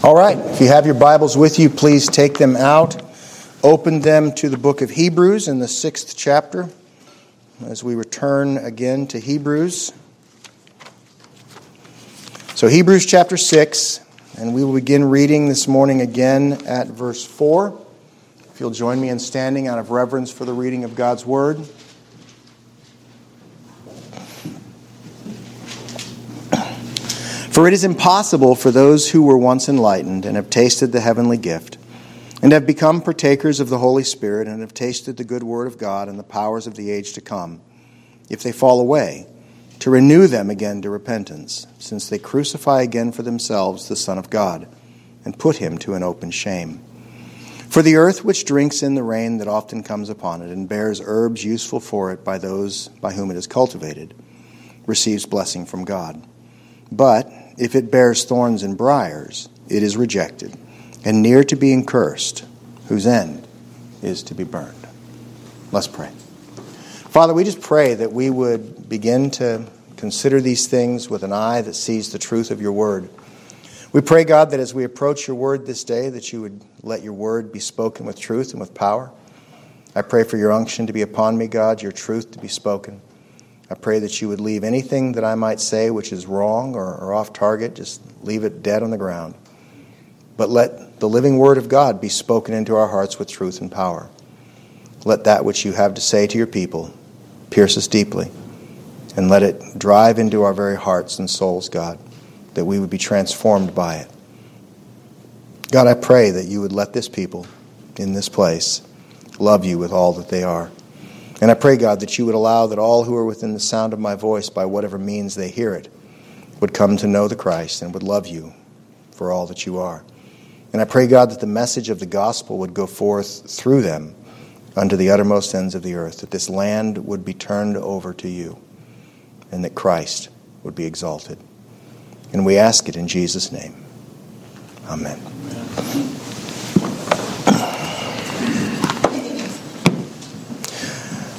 All right, if you have your Bibles with you, please take them out. Open them to the book of Hebrews in the sixth chapter as we return again to Hebrews. So, Hebrews chapter 6, and we will begin reading this morning again at verse 4. If you'll join me in standing out of reverence for the reading of God's Word. For it is impossible for those who were once enlightened and have tasted the heavenly gift, and have become partakers of the Holy Spirit, and have tasted the good word of God and the powers of the age to come, if they fall away, to renew them again to repentance, since they crucify again for themselves the Son of God, and put him to an open shame. For the earth which drinks in the rain that often comes upon it, and bears herbs useful for it by those by whom it is cultivated, receives blessing from God. But if it bears thorns and briers, it is rejected, and near to being cursed, whose end is to be burned. Let's pray. Father, we just pray that we would begin to consider these things with an eye that sees the truth of your word. We pray, God, that as we approach your word this day, that you would let your word be spoken with truth and with power. I pray for your unction to be upon me, God, your truth to be spoken. I pray that you would leave anything that I might say which is wrong or, or, off target, just leave it dead on the ground. But let the living word of God be spoken into our hearts with truth and power. Let that which you have to say to your people pierce us deeply, and let it drive into our very hearts and souls, God, that we would be transformed by it. God, I pray that you would let this people in this place love you with all that they are. And I pray, God, that you would allow that all who are within the sound of my voice, by whatever means they hear it, would come to know the Christ and would love you for all that you are. And I pray, God, that the message of the gospel would go forth through them unto the uttermost ends of the earth, that this land would be turned over to you, and that Christ would be exalted. And we ask it in Jesus' name. Amen.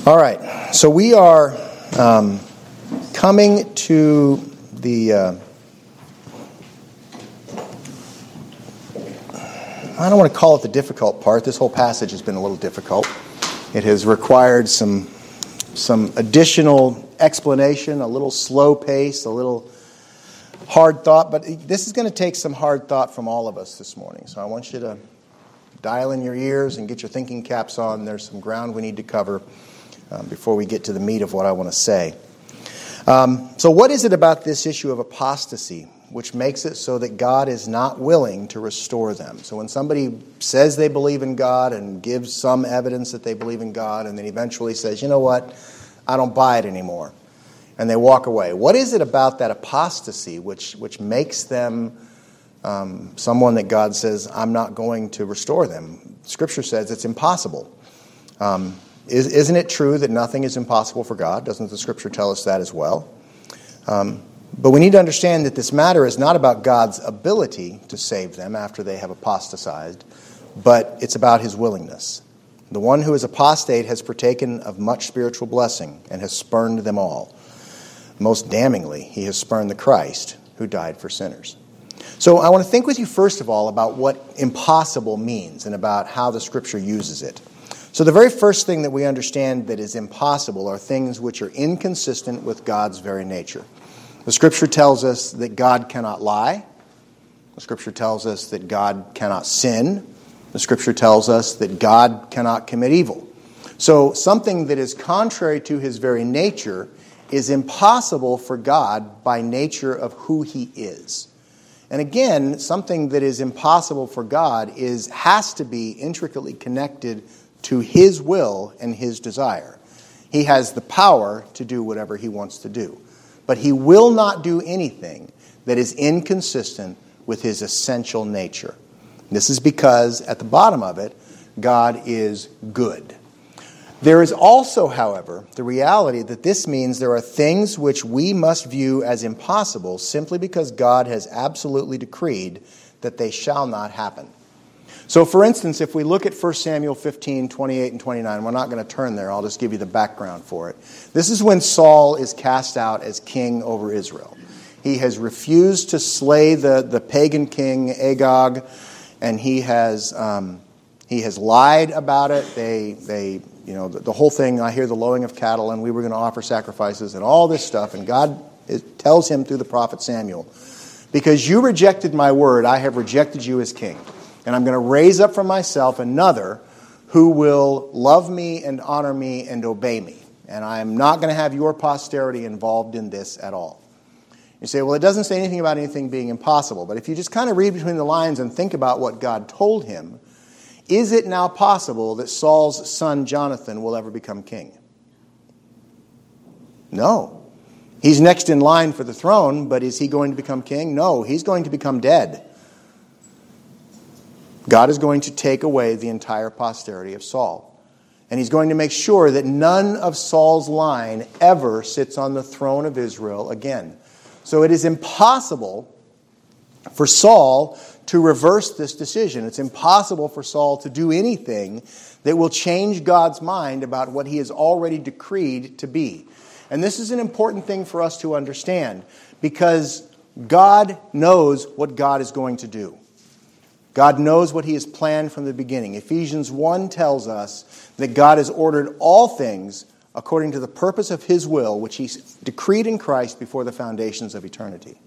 All right, so we are um, coming to the. Uh, I don't want to call it the difficult part. This whole passage has been a little difficult. It has required some some additional explanation, a little slow pace, a little hard thought. But this is going to take some hard thought from all of us this morning. So I want you to dial in your ears and get your thinking caps on. There's some ground we need to cover um, before we get to the meat of what I want to say. Um, so, what is it about this issue of apostasy which makes it so that God is not willing to restore them? So, when somebody says they believe in God and gives some evidence that they believe in God, and then eventually says, you know what, I don't buy it anymore, and they walk away, what is it about that apostasy which, which makes them um, someone that God says, I'm not going to restore them? Scripture says it's impossible. Um, is, not it true that nothing is impossible for God? Doesn't the scripture tell us that as well? Um, but we need to understand that this matter is not about God's ability to save them after they have apostatized, but it's about his willingness. The one who is apostate has partaken of much spiritual blessing and has spurned them all. Most damningly, he has spurned the Christ who died for sinners. So I want to think with you, first of all, about what impossible means and about how the scripture uses it. So, the very first thing that we understand that is impossible are things which are inconsistent with God's very nature. The scripture tells us that God cannot lie. The scripture tells us that God cannot sin. The scripture tells us that God cannot commit evil. So, something that is contrary to his very nature is impossible for God by nature of who he is. And again, something that is impossible for God is has to be intricately connected to His will and His desire. He has the power to do whatever He wants to do. But He will not do anything that is inconsistent with His essential nature. This is because, at the bottom of it, God is good. There is also, however, the reality that this means there are things which we must view as impossible simply because God has absolutely decreed that they shall not happen. So, for instance, if we look at 1 Samuel 15, 28, and 29, we're not going to turn there, I'll just give you the background for it. This is when Saul is cast out as king over Israel. He has refused to slay the, the pagan king Agag, and he has, um, he has lied about it. They, they, you know, the, the whole thing, I hear the lowing of cattle, and we were going to offer sacrifices, and all this stuff. And God tells him through the prophet Samuel, Because you rejected my word, I have rejected you as king. And I'm going to raise up for myself another who will love me and honor me and obey me. And I'm not going to have your posterity involved in this at all. You say, well, it doesn't say anything about anything being impossible. But if you just kind of read between the lines and think about what God told him, is it now possible that Saul's son Jonathan will ever become king? No. He's next in line for the throne, but is he going to become king? No, he's going to become dead. God is going to take away the entire posterity of Saul. And he's going to make sure that none of Saul's line ever sits on the throne of Israel again. So it is impossible for Saul to reverse this decision. It's impossible for Saul to do anything that will change God's mind about what he has already decreed to be. And this is an important thing for us to understand because God knows what God is going to do. God knows what He has planned from the beginning. Ephesians 1 tells us that God has ordered all things according to the purpose of His will, which He decreed in Christ before the foundations of eternity.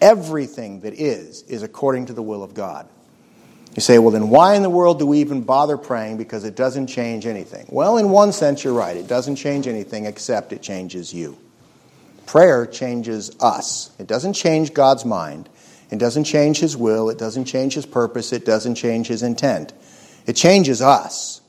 Everything that is, is according to the will of God. You say, well, then why in the world do we even bother praying? Because it doesn't change anything. Well, in one sense, you're right. It doesn't change anything except it changes you. Prayer changes us, it doesn't change God's mind. It doesn't change his will, it doesn't change his purpose, it doesn't change his intent. It changes us.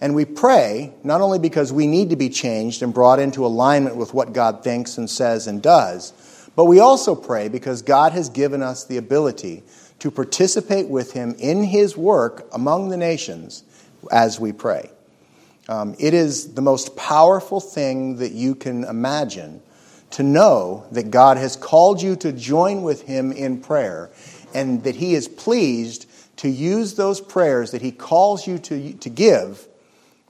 And we pray not only because we need to be changed and brought into alignment with what God thinks and says and does, but we also pray because God has given us the ability to participate with Him in His work among the nations as we pray. Um, it is the most powerful thing that you can imagine to know that God has called you to join with Him in prayer and that He is pleased to use those prayers that He calls you to, to give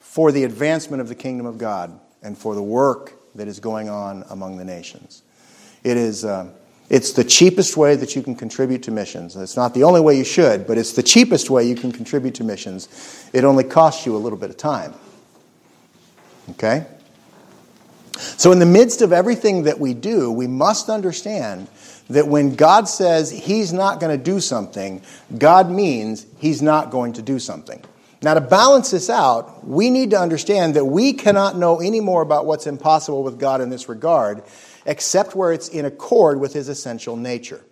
for the advancement of the kingdom of God and for the work that is going on among the nations. It is. Uh, it's the cheapest way that you can contribute to missions. It's not the only way you should, but it's the cheapest way you can contribute to missions. It only costs you a little bit of time. Okay? So, in the midst of everything that we do, we must understand that when God says He's not going to do something, God means He's not going to do something. Now, to balance this out, we need to understand that we cannot know any more about what's impossible with God in this regard, except where it's in accord with His essential nature.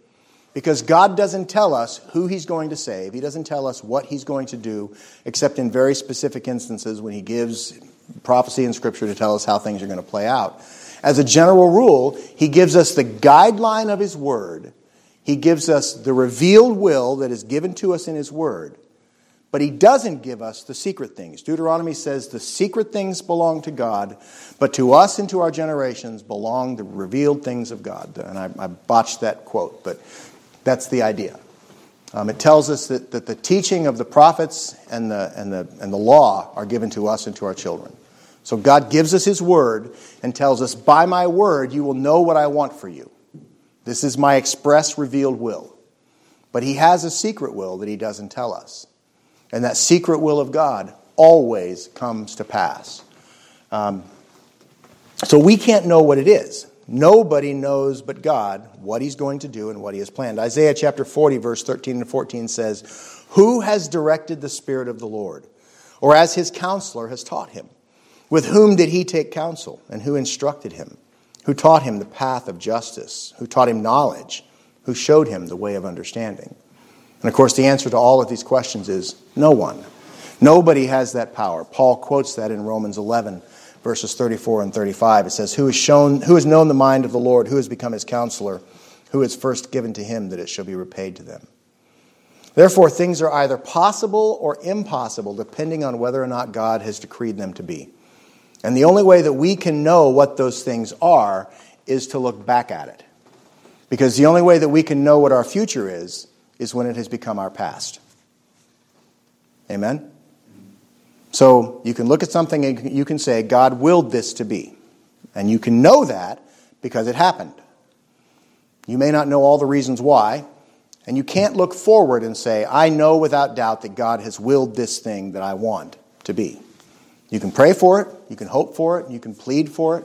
Because God doesn't tell us who He's going to save, He doesn't tell us what He's going to do, except in very specific instances when He gives prophecy in Scripture to tell us how things are going to play out. As a general rule, he gives us the guideline of his word. He gives us the revealed will that is given to us in his word. But he doesn't give us the secret things. Deuteronomy says the secret things belong to God, but to us and to our generations belong the revealed things of God. And I, I botched that quote, but that's the idea. Um, it tells us that, that the teaching of the prophets and the, and, the, and the law are given to us and to our children. So God gives us His word and tells us, By my word, you will know what I want for you. This is my express revealed will. But He has a secret will that He doesn't tell us. And that secret will of God always comes to pass. Um, so we can't know what it is. Nobody knows but God what he's going to do and what he has planned. Isaiah chapter 40, verse 13 and 14 says, Who has directed the Spirit of the Lord? Or as his counselor has taught him? With whom did he take counsel? And who instructed him? Who taught him the path of justice? Who taught him knowledge? Who showed him the way of understanding? And of course, the answer to all of these questions is no one. Nobody has that power. Paul quotes that in Romans 11 verses 34 and 35. It says, Who has, shown, who has known the mind of the Lord? Who has become his counselor? Who has first given to him that it shall be repaid to them? Therefore, things are either possible or impossible, depending on whether or not God has decreed them to be. And the only way that we can know what those things are is to look back at it. Because the only way that we can know what our future is, is when it has become our past. Amen? So you can look at something and you can say, God willed this to be. And you can know that because it happened. You may not know all the reasons why, and you can't look forward and say, I know without doubt that God has willed this thing that I want to be. You can pray for it, you can hope for it, you can plead for it,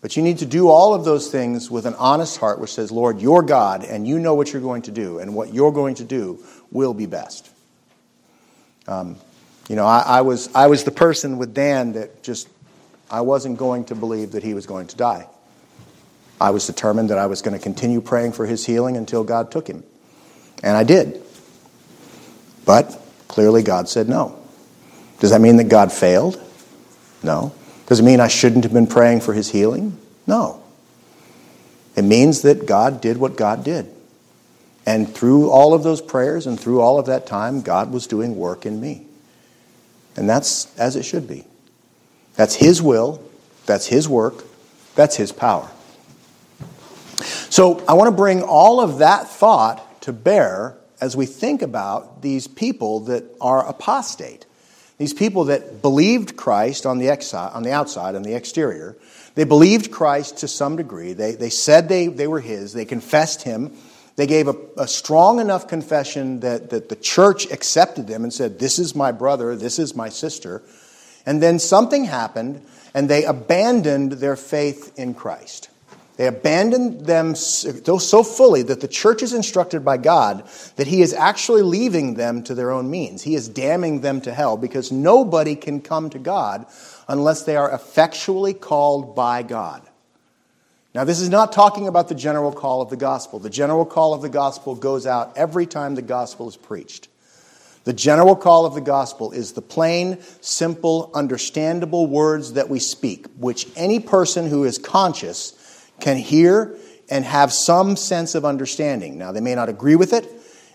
but you need to do all of those things with an honest heart which says, Lord, you're God, and you know what you're going to do, and what you're going to do will be best. Um, you know, I, I, was, I was the person with Dan that just, I wasn't going to believe that he was going to die. I was determined that I was going to continue praying for his healing until God took him. And I did. But clearly God said no. Does that mean that God failed? No. Does it mean I shouldn't have been praying for his healing? No. It means that God did what God did. And through all of those prayers and through all of that time, God was doing work in me. And that's as it should be. That's His will, that's His work, that's His power. So I want to bring all of that thought to bear as we think about these people that are apostate. These people that believed Christ on the, exi- on the outside, on the exterior, they believed Christ to some degree. They, they said they, they were His, they confessed Him. They gave a, a strong enough confession that, that the church accepted them and said, This is my brother, this is my sister. And then something happened, and they abandoned their faith in Christ. They abandoned them so fully that the church is instructed by God that He is actually leaving them to their own means. He is damning them to hell because nobody can come to God unless they are effectually called by God. Now, this is not talking about the general call of the gospel. The general call of the gospel goes out every time the gospel is preached. The general call of the gospel is the plain, simple, understandable words that we speak, which any person who is conscious can hear and have some sense of understanding. Now, they may not agree with it,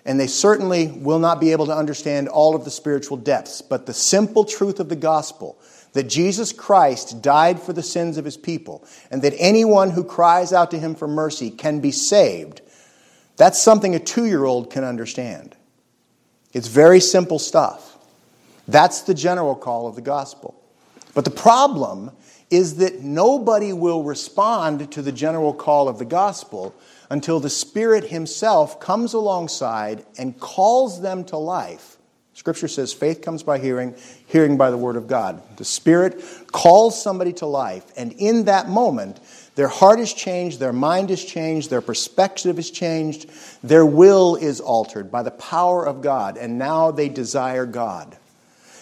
and they certainly will not be able to understand all of the spiritual depths, but the simple truth of the gospel that Jesus Christ died for the sins of his people, and that anyone who cries out to him for mercy can be saved, that's something a two year old can understand. It's very simple stuff. That's the general call of the gospel. But the problem is that nobody will respond to the general call of the gospel until the Spirit Himself comes alongside and calls them to life. Scripture says faith comes by hearing, hearing by the Word of God. The Spirit calls somebody to life, and in that moment, their heart is changed, their mind is changed, their perspective is changed, their will is altered by the power of God, and now they desire God.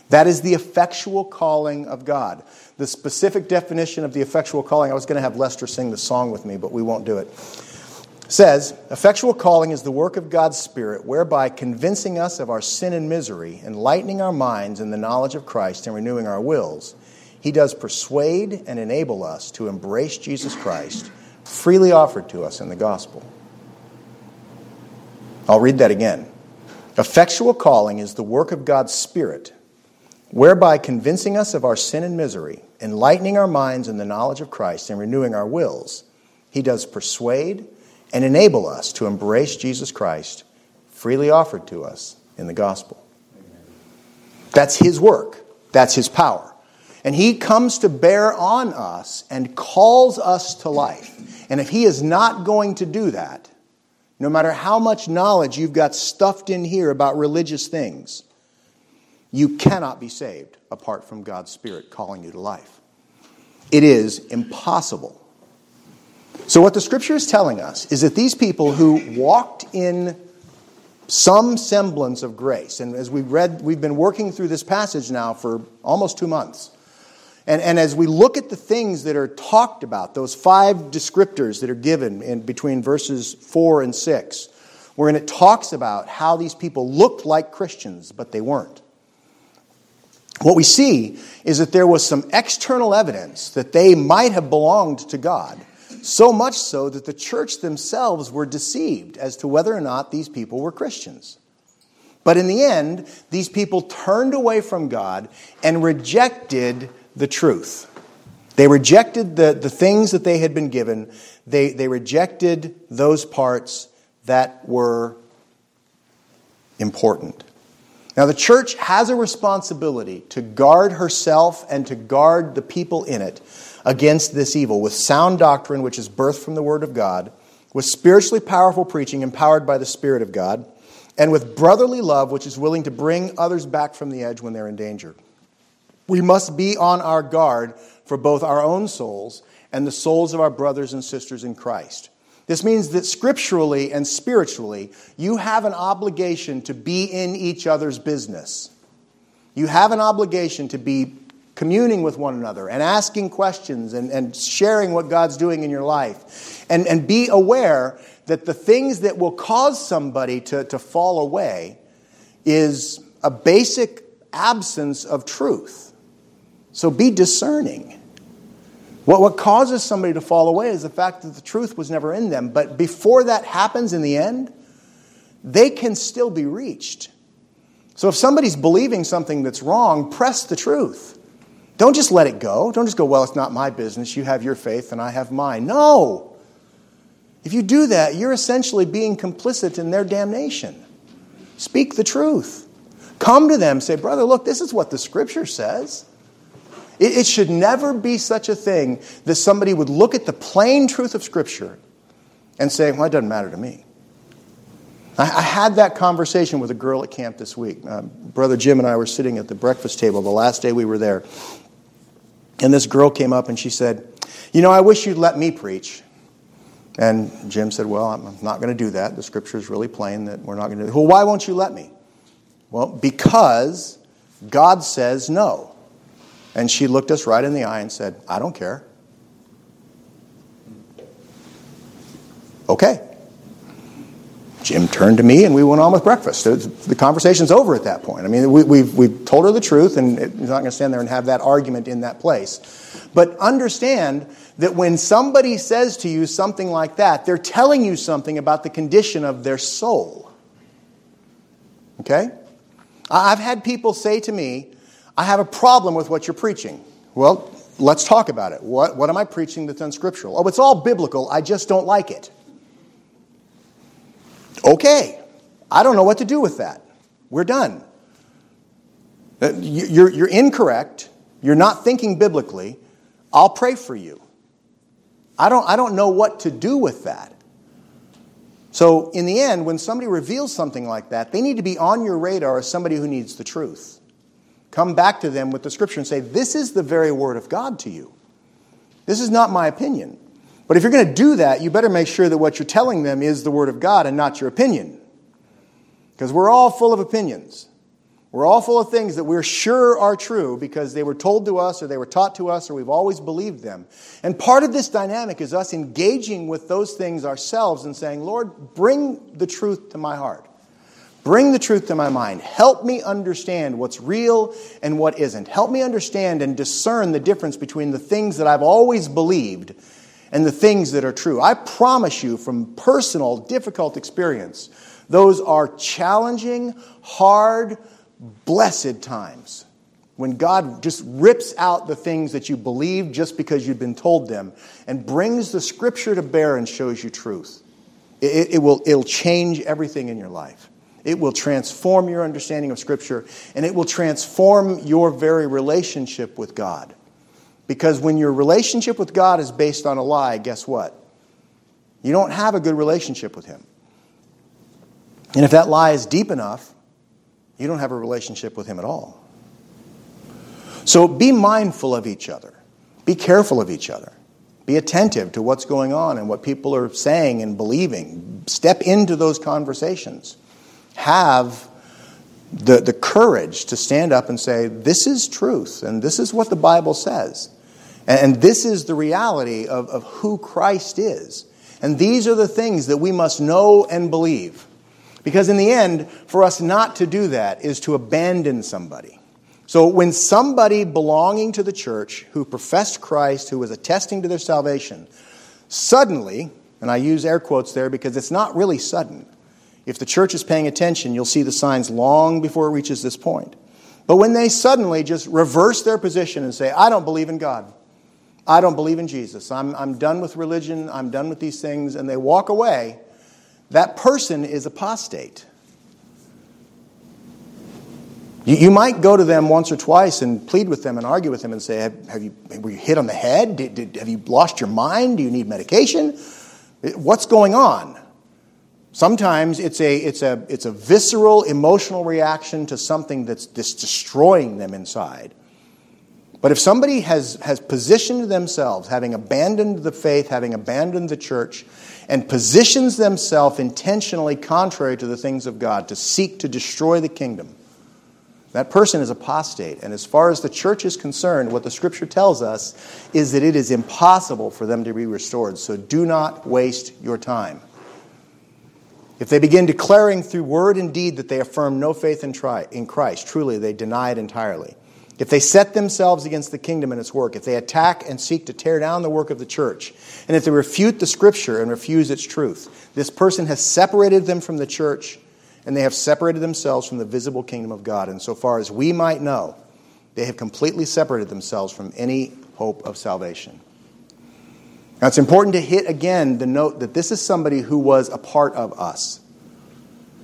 That is the effectual calling of God. The specific definition of the effectual calling, I was going to have Lester sing the song with me, but we won't do it. Says, effectual calling is the work of God's Spirit, whereby convincing us of our sin and misery, enlightening our minds in the knowledge of Christ, and renewing our wills, he does persuade and enable us to embrace Jesus Christ, freely offered to us in the gospel. I'll read that again. Effectual calling is the work of God's Spirit, whereby convincing us of our sin and misery, enlightening our minds in the knowledge of Christ, and renewing our wills, he does persuade and enable us to embrace Jesus Christ, freely offered to us in the gospel. That's his work, that's his power. And he comes to bear on us and calls us to life. And if he is not going to do that, no matter how much knowledge you've got stuffed in here about religious things, you cannot be saved apart from God's Spirit calling you to life. It is impossible. So, what the scripture is telling us is that these people who walked in some semblance of grace, and as we read, we've been working through this passage now for almost two months. And, and as we look at the things that are talked about, those five descriptors that are given in between verses 4 and 6, wherein it talks about how these people looked like Christians, but they weren't what we see is that there was some external evidence that they might have belonged to God, so much so that the church themselves were deceived as to whether or not these people were Christians. But in the end, these people turned away from God and rejected the truth. They rejected the, the things that they had been given, they, they rejected those parts that were important. Now, the church has a responsibility to guard herself and to guard the people in it against this evil with sound doctrine, which is birthed from the Word of God, with spiritually powerful preaching empowered by the Spirit of God, and with brotherly love, which is willing to bring others back from the edge when they're in danger. We must be on our guard for both our own souls and the souls of our brothers and sisters in Christ. This means that scripturally and spiritually, you have an obligation to be in each other's business. You have an obligation to be communing with one another and asking questions and, and sharing what God's doing in your life. And, and be aware that the things that will cause somebody to, to fall away is a basic absence of truth. So be discerning. What, what causes somebody to fall away is the fact that the truth was never in them. But before that happens in the end, they can still be reached. So if somebody's believing something that's wrong, press the truth. Don't just let it go. Don't just go, well, it's not my business. You have your faith and I have mine. No. If you do that, you're essentially being complicit in their damnation. Speak the truth. Come to them, say, brother, look, this is what the scripture says. It, it should never be such a thing that somebody would look at the plain truth of Scripture and say, well, it doesn't matter to me. I, had that conversation with a girl at camp this week. Uh, Brother Jim and I were sitting at the breakfast table the last day we were there. And this girl came up and she said, You know, I wish you'd let me preach. And Jim said, Well, I'm not going to do that. The scripture is really plain that we're not going to do that. Well, why won't you let me? Well, because God says no. And she looked us right in the eye and said, I don't care. Okay. Jim turned to me and we went on with breakfast. The conversation's over at that point. I mean, we, have we've, we've told her the truth and he's not going to stand there and have that argument in that place. But understand that when somebody says to you something like that, they're telling you something about the condition of their soul. Okay? I've had people say to me, I have a problem with what you're preaching. Well, let's talk about it. What, what am I preaching that's unscriptural? Oh, it's all biblical. I just don't like it. Okay. I don't know what to do with that. We're done. Uh, you're, you're incorrect. You're not thinking biblically. I'll pray for you. I don't, I don't know what to do with that. So, in the end, when somebody reveals something like that, they need to be on your radar as somebody who needs the truth come back to them with the scripture and say, This is the very word of God to you. This is not my opinion. But if you're going to do that, you better make sure that what you're telling them is the word of God and not your opinion. Because we're all full of opinions. We're all full of things that we're sure are true because they were told to us or they were taught to us or we've always believed them. And part of this dynamic is us engaging with those things ourselves and saying, Lord, bring the truth to my heart. Bring the truth to my mind. Help me understand what's real and what isn't. Help me understand and discern the difference between the things that I've always believed and the things that are true. I promise you from personal, difficult experience, those are challenging, hard, blessed times when God just rips out the things that you believe just because you've been told them and brings the scripture to bear and shows you truth. It, it will, it'll change everything in your life. It will transform your understanding of Scripture, and it will transform your very relationship with God. Because when your relationship with God is based on a lie, guess what? You don't have a good relationship with Him. And if that lie is deep enough, you don't have a relationship with Him at all. So be mindful of each other, be careful of each other. Be attentive to what's going on and what people are saying and believing. Step into those conversations have the, the courage to stand up and say, This is truth, and this is what the Bible says. And, and this is the reality of, of who Christ is. And these are the things that we must know and believe. Because in the end, for us not to do that is to abandon somebody. So when somebody belonging to the church who professed Christ, who was attesting to their salvation, suddenly, and I use air quotes there because it's not really sudden, if the church is paying attention, you'll see the signs long before it reaches this point. But when they suddenly just reverse their position and say, I don't believe in God, I don't believe in Jesus, I'm, I'm done with religion, I'm done with these things, and they walk away, that person is apostate. You, you might go to them once or twice and plead with them and argue with them and say, Have, have you, were you hit on the head? Did, did, have you lost your mind? Do you need medication? What's going on? Sometimes it's a, it's, a, it's a visceral emotional reaction to something that's, that's destroying them inside. But if somebody has, has positioned themselves, having abandoned the faith, having abandoned the church, and positions themselves intentionally contrary to the things of God to seek to destroy the kingdom, that person is apostate. And as far as the church is concerned, what the scripture tells us is that it is impossible for them to be restored. So do not waste your time. If they begin declaring through word and deed that they affirm no faith in Christ, truly they deny it entirely. If they set themselves against the kingdom and its work, if they attack and seek to tear down the work of the church, and if they refute the scripture and refuse its truth, this person has separated them from the church and they have separated themselves from the visible kingdom of God. And so far as we might know, they have completely separated themselves from any hope of salvation. Now, it's important to hit again the note that this is somebody who was a part of us.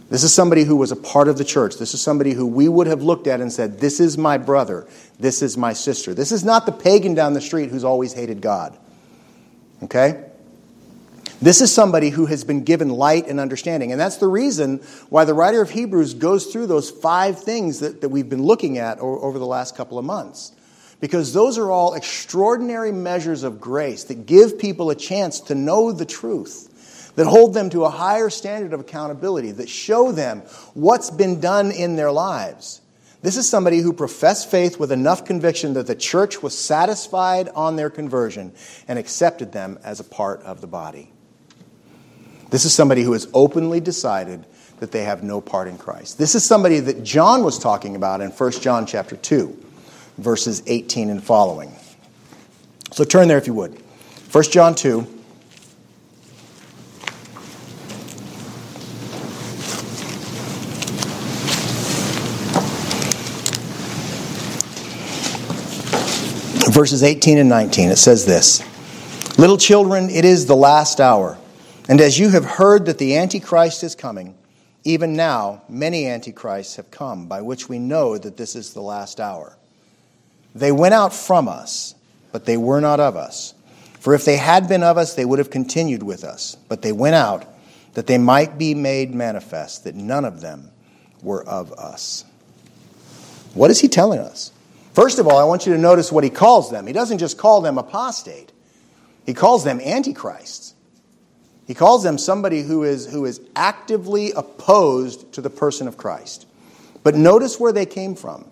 This is somebody who was a part of the church. This is somebody who we would have looked at and said, This is my brother. This is my sister. This is not the pagan down the street who's always hated God. Okay? This is somebody who has been given light and understanding. And that's the reason why the writer of Hebrews goes through those five things that, that we've been looking at over the last couple of months. Because those are all extraordinary measures of grace that give people a chance to know the truth, that hold them to a higher standard of accountability, that show them what's been done in their lives. This is somebody who professed faith with enough conviction that the church was satisfied on their conversion and accepted them as a part of the body. This is somebody who has openly decided that they have no part in Christ. This is somebody that John was talking about in 1 John chapter 2, verses 18 and following. So turn there if you would. 1 John 2. Verses 18 and 19, it says this Little children, it is the last hour. And as you have heard that the Antichrist is coming, even now many Antichrists have come, by which we know that this is the last hour. They went out from us, but they were not of us. For if they had been of us, they would have continued with us. But they went out that they might be made manifest that none of them were of us. What is he telling us? First of all, I want you to notice what he calls them. He doesn't just call them apostate, he calls them antichrists. He calls them somebody who is, who is actively opposed to the person of Christ. But notice where they came from.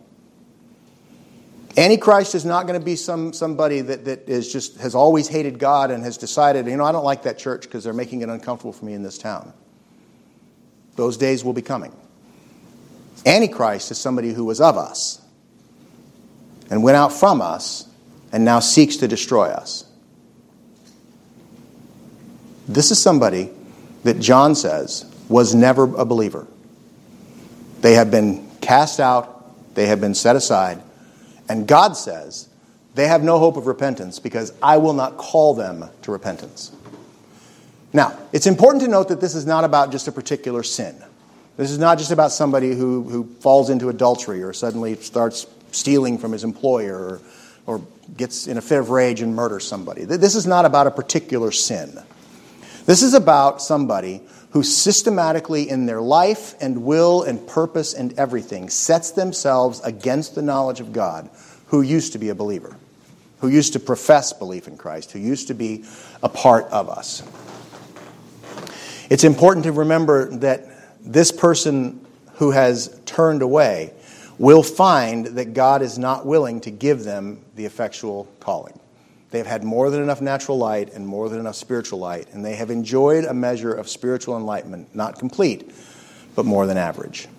Antichrist is not going to be some, somebody that, that is just has always hated God and has decided, you know, I don't like that church because they're making it uncomfortable for me in this town. Those days will be coming. Antichrist is somebody who was of us and went out from us and now seeks to destroy us. This is somebody that John says was never a believer. They have been cast out, they have been set aside, and God says they have no hope of repentance because I will not call them to repentance. Now, it's important to note that this is not about just a particular sin. This is not just about somebody who, who falls into adultery or suddenly starts stealing from his employer or, or gets in a fit of rage and murders somebody. This is not about a particular sin. This is about somebody who systematically, in their life and will and purpose and everything, sets themselves against the knowledge of God, who used to be a believer, who used to profess belief in Christ, who used to be a part of us. It's important to remember that this person who has turned away will find that God is not willing to give them the effectual calling. They've had more than enough natural light and more than enough spiritual light, and they have enjoyed a measure of spiritual enlightenment, not complete, but more than average.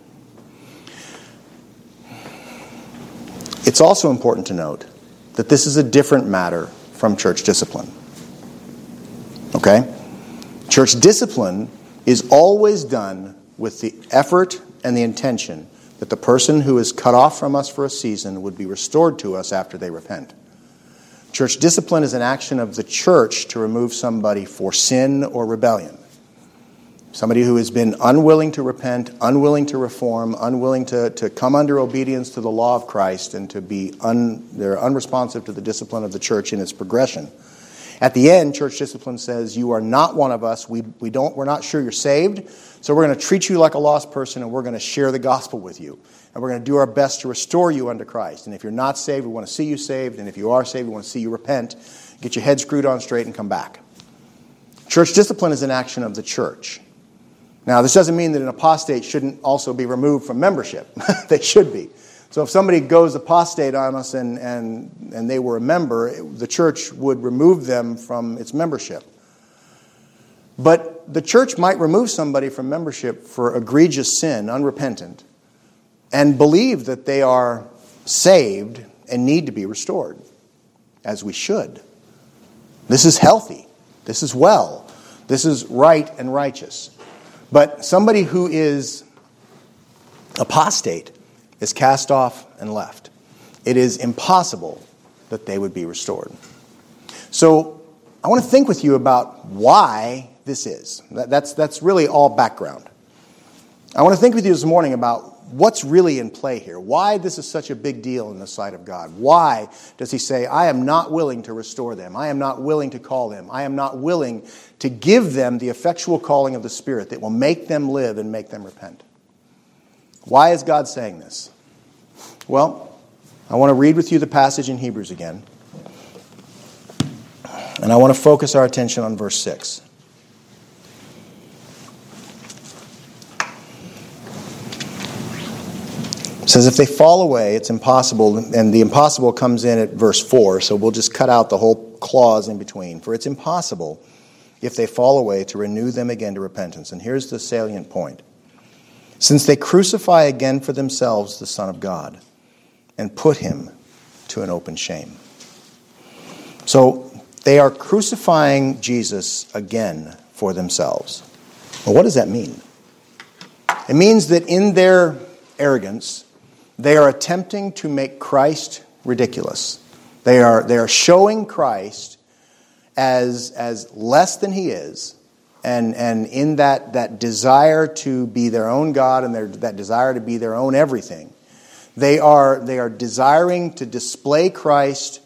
It's also important to note that this is a different matter from church discipline. Okay? Church discipline is always done with the effort and the intention that the person who is cut off from us for a season would be restored to us after they repent. Church discipline is an action of the church to remove somebody for sin or rebellion. Somebody who has been unwilling to repent, unwilling to reform, unwilling to, to come under obedience to the law of Christ and to be un, they're unresponsive to the discipline of the church in its progression. At the end, church discipline says, You are not one of us. We, we don't, we're not sure you're saved. So we're going to treat you like a lost person and we're going to share the gospel with you. And we're going to do our best to restore you unto Christ. And if you're not saved, we want to see you saved. And if you are saved, we want to see you repent, get your head screwed on straight, and come back. Church discipline is an action of the church. Now, this doesn't mean that an apostate shouldn't also be removed from membership. they should be. So if somebody goes apostate on us and, and, and they were a member, the church would remove them from its membership. But the church might remove somebody from membership for egregious sin, unrepentant, and believe that they are saved and need to be restored, as we should. This is healthy. This is well. This is right and righteous. But somebody who is apostate is cast off and left. It is impossible that they would be restored. So I want to think with you about why this is. That's, that's really all background. I want to think with you this morning about what's really in play here. Why this is such a big deal in the sight of God. Why does he say, I am not willing to restore them. I am not willing to call them. I am not willing to give them the effectual calling of the Spirit that will make them live and make them repent. Why is God saying this? Well, I want to read with you the passage in Hebrews again. And I want to focus our attention on verse 6. It says, if they fall away, it's impossible. And the impossible comes in at verse 4, so we'll just cut out the whole clause in between. For it's impossible, if they fall away, to renew them again to repentance. And here's the salient point since they crucify again for themselves the Son of God and put him to an open shame. So they are crucifying Jesus again for themselves. Well, what does that mean? It means that in their arrogance, they are attempting to make Christ ridiculous. They are, they are showing Christ as, as less than he is, and, and in that, that desire to be their own God and their, that desire to be their own everything, they are, they are desiring to display Christ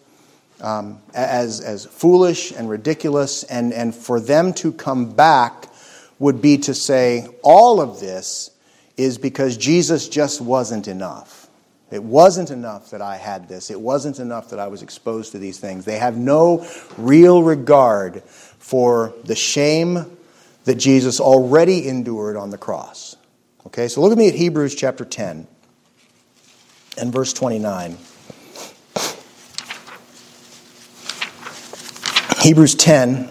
um, as, as foolish and ridiculous, and, and for them to come back would be to say, all of this is because Jesus just wasn't enough. It wasn't enough that I had this. It wasn't enough that I was exposed to these things. They have no real regard for the shame that Jesus already endured on the cross. Okay, so look at me at Hebrews chapter 10 and verse 29. Hebrews 10,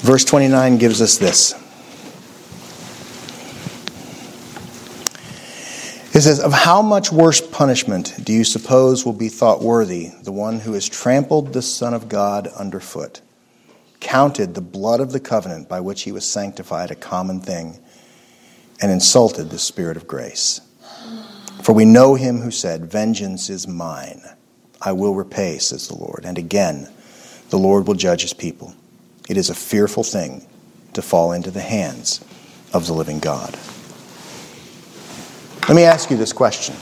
verse 29 gives us this. It says, Of how much worse punishment do you suppose will be thought worthy the one who has trampled the Son of God underfoot, counted the blood of the covenant by which he was sanctified a common thing, and insulted the Spirit of grace? For we know him who said, Vengeance is mine, I will repay, says the Lord. And again, the Lord will judge his people. It is a fearful thing to fall into the hands of the living God. Let me ask you this question.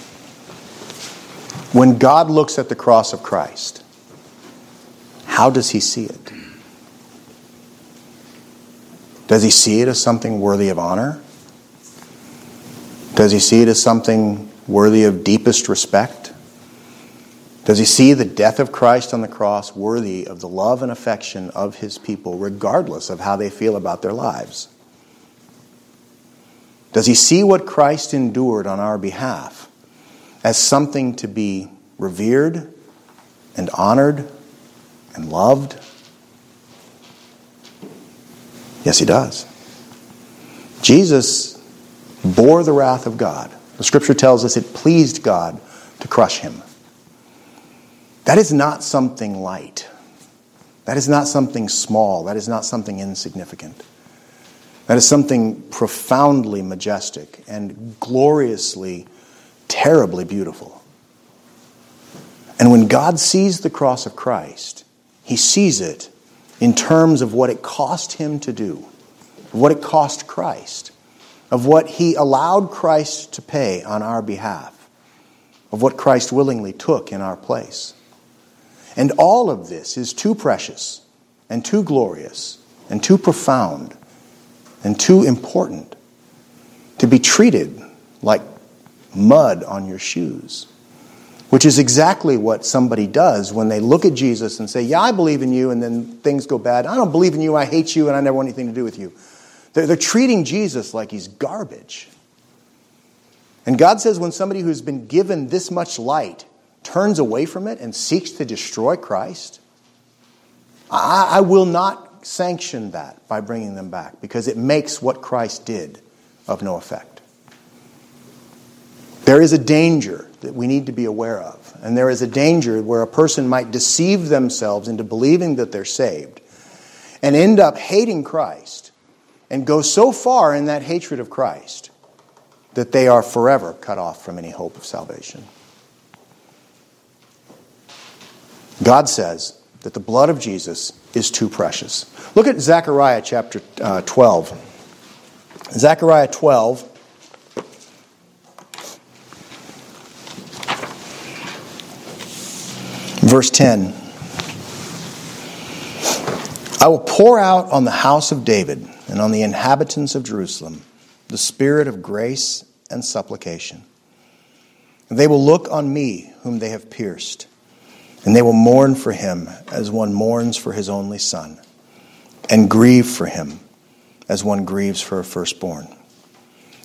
When God looks at the cross of Christ, how does he see it? Does he see it as something worthy of honor? Does he see it as something worthy of deepest respect? Does he see the death of Christ on the cross worthy of the love and affection of his people, regardless of how they feel about their lives? Does he see what Christ endured on our behalf as something to be revered and honored and loved? Yes, he does. Jesus bore the wrath of God. The scripture tells us it pleased God to crush him. That is not something light. That is not something small. That is not something insignificant. That is something profoundly majestic and gloriously, terribly beautiful. And when God sees the cross of Christ, he sees it in terms of what it cost him to do, what it cost Christ, of what he allowed Christ to pay on our behalf, of what Christ willingly took in our place. And all of this is too precious and too glorious and too profound and too important to be treated like mud on your shoes, which is exactly what somebody does when they look at Jesus and say, Yeah, I believe in you, and then things go bad. I don't believe in you, I hate you, and I never want anything to do with you. They're, they're treating Jesus like he's garbage. And God says when somebody who's been given this much light turns away from it and seeks to destroy Christ, I, I will not sanction that by bringing them back because it makes what Christ did of no effect. There is a danger that we need to be aware of. And there is a danger where a person might deceive themselves into believing that they're saved and end up hating Christ and go so far in that hatred of Christ that they are forever cut off from any hope of salvation. God says that the blood of Jesus is too precious. Look at Zechariah chapter uh, 12. Zechariah 12. Verse 10 I will pour out on the house of David and on the inhabitants of Jerusalem the spirit of grace and supplication. And they will look on me, whom they have pierced, and they will mourn for him as one mourns for his only son, and grieve for him as one grieves for a firstborn.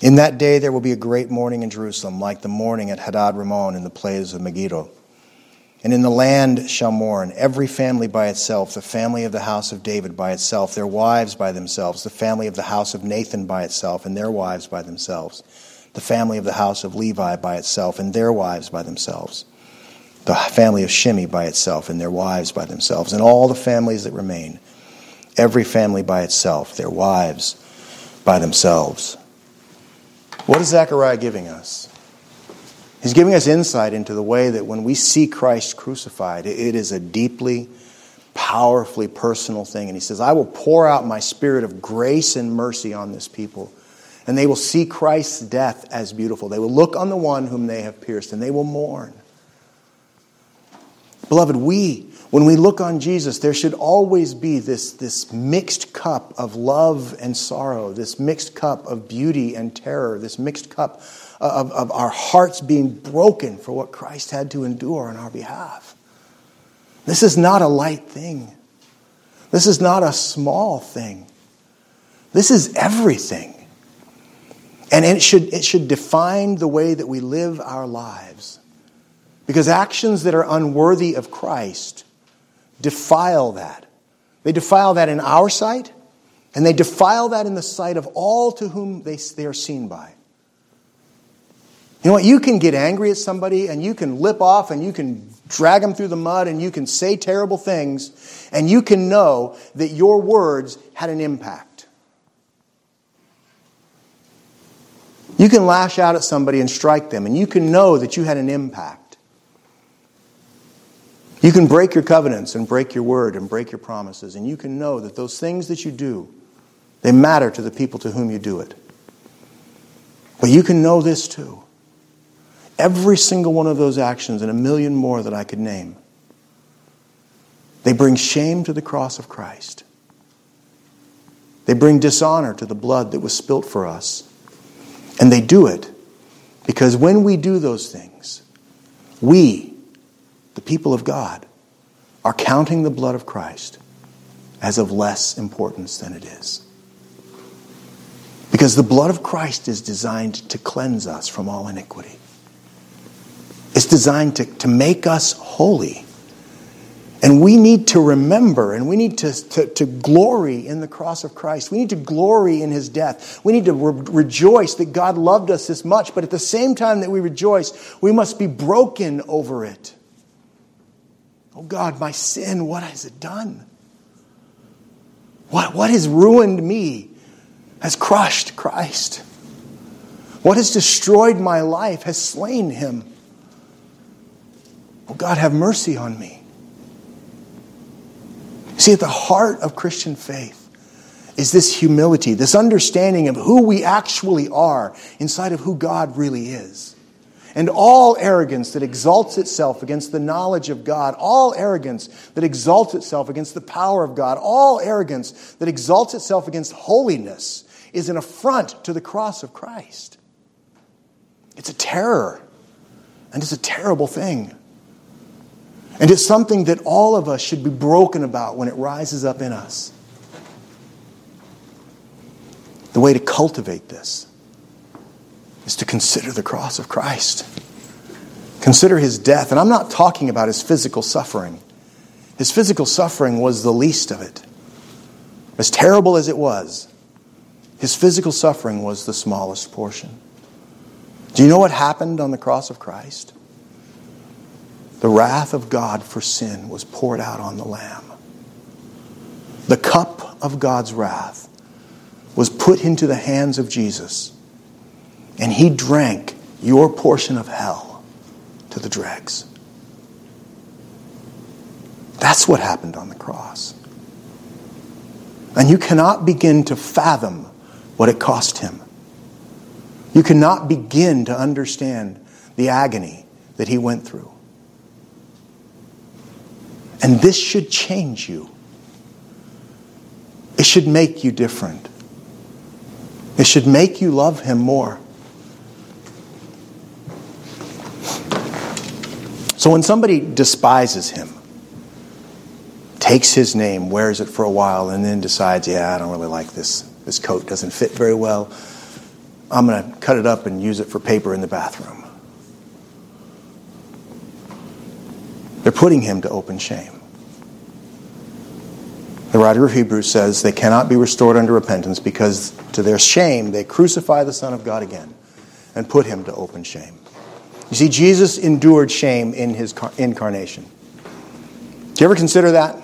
In that day there will be a great mourning in Jerusalem, like the mourning at Hadad Rimmon in the plains of Megiddo. And in the land shall mourn every family by itself, the family of the house of David by itself, their wives by themselves, the family of the house of Nathan by itself, and their wives by themselves the family of the house of Levi by itself and their wives by themselves, the family of Shimei by itself and their wives by themselves, and all the families that remain, every family by itself, their wives by themselves. What is Zechariah giving us? He's giving us insight into the way that when we see Christ crucified, it is a deeply, powerfully personal thing. And he says, I will pour out my spirit of grace and mercy on this people and they will see Christ's death as beautiful. They will look on the one whom they have pierced, and they will mourn. Beloved, we, when we look on Jesus, there should always be this, this mixed cup of love and sorrow, this mixed cup of beauty and terror, this mixed cup of, of our hearts being broken for what Christ had to endure on our behalf. This is not a light thing. This is not a small thing. This is everything. And it should, it should define the way that we live our lives. Because actions that are unworthy of Christ defile that. They defile that in our sight, and they defile that in the sight of all to whom they, they are seen by. You know what? You can get angry at somebody and you can lip off and you can drag them through the mud and you can say terrible things, and you can know that your words had an impact. You can lash out at somebody and strike them, and you can know that you had an impact. You can break your covenants and break your word and break your promises, and you can know that those things that you do, they matter to the people to whom you do it. But you can know this too. Every single one of those actions and a million more that I could name, they bring shame to the cross of Christ. They bring dishonor to the blood that was spilt for us. And they do it because when we do those things, we, the people of God, are counting the blood of Christ as of less importance than it is. Because the blood of Christ is designed to cleanse us from all iniquity. It's designed to, to make us holy. And we need to remember and we need to, to, to, glory in the cross of Christ. We need to glory in his death. We need to re- rejoice that God loved us this much, but at the same time that we rejoice, we must be broken over it. Oh God, my sin, what has it done? What, what has ruined me has crushed Christ. What has destroyed my life has slain him. Oh God, have mercy on me. See, at the heart of Christian faith is this humility, this understanding of who we actually are inside of who God really is. And all arrogance that exalts itself against the knowledge of God, all arrogance that exalts itself against the power of God, all arrogance that exalts itself against holiness is an affront to the cross of Christ. It's a terror, and it's a terrible thing. And it's something that all of us should be broken about when it rises up in us. The way to cultivate this is to consider the cross of Christ. Consider his death. And I'm not talking about his physical suffering. His physical suffering was the least of it. As terrible as it was, his physical suffering was the smallest portion. Do you know what happened on the cross of Christ? The wrath of God for sin was poured out on the Lamb. The cup of God's wrath was put into the hands of Jesus and he drank your portion of hell to the dregs. That's what happened on the cross. And you cannot begin to fathom what it cost him. You cannot begin to understand the agony that he went through. And this should change you. It should make you different. It should make you love him more. So when somebody despises him, takes his name, wears it for a while, and then decides, yeah, I don't really like this. This coat doesn't fit very well. I'm going to cut it up and use it for paper in the bathroom. They're putting him to open shame. The writer of Hebrews says they cannot be restored unto repentance because to their shame they crucify the Son of God again and put him to open shame. You see, Jesus endured shame in his incarnation. Do you ever consider that?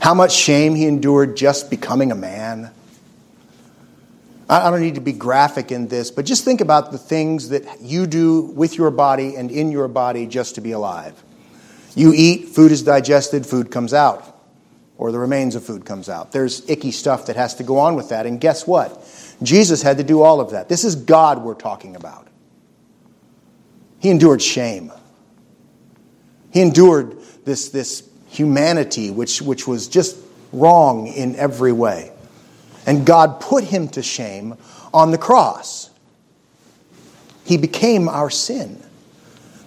How much shame he endured just becoming a man? I don't need to be graphic in this, but just think about the things that you do with your body and in your body just to be alive. You eat, food is digested, food comes out, or the remains of food comes out. There's icky stuff that has to go on with that, and guess what? Jesus had to do all of that. This is God we're talking about. He endured shame. He endured this, this humanity which, which was just wrong in every way. And God put him to shame on the cross. He became our sin.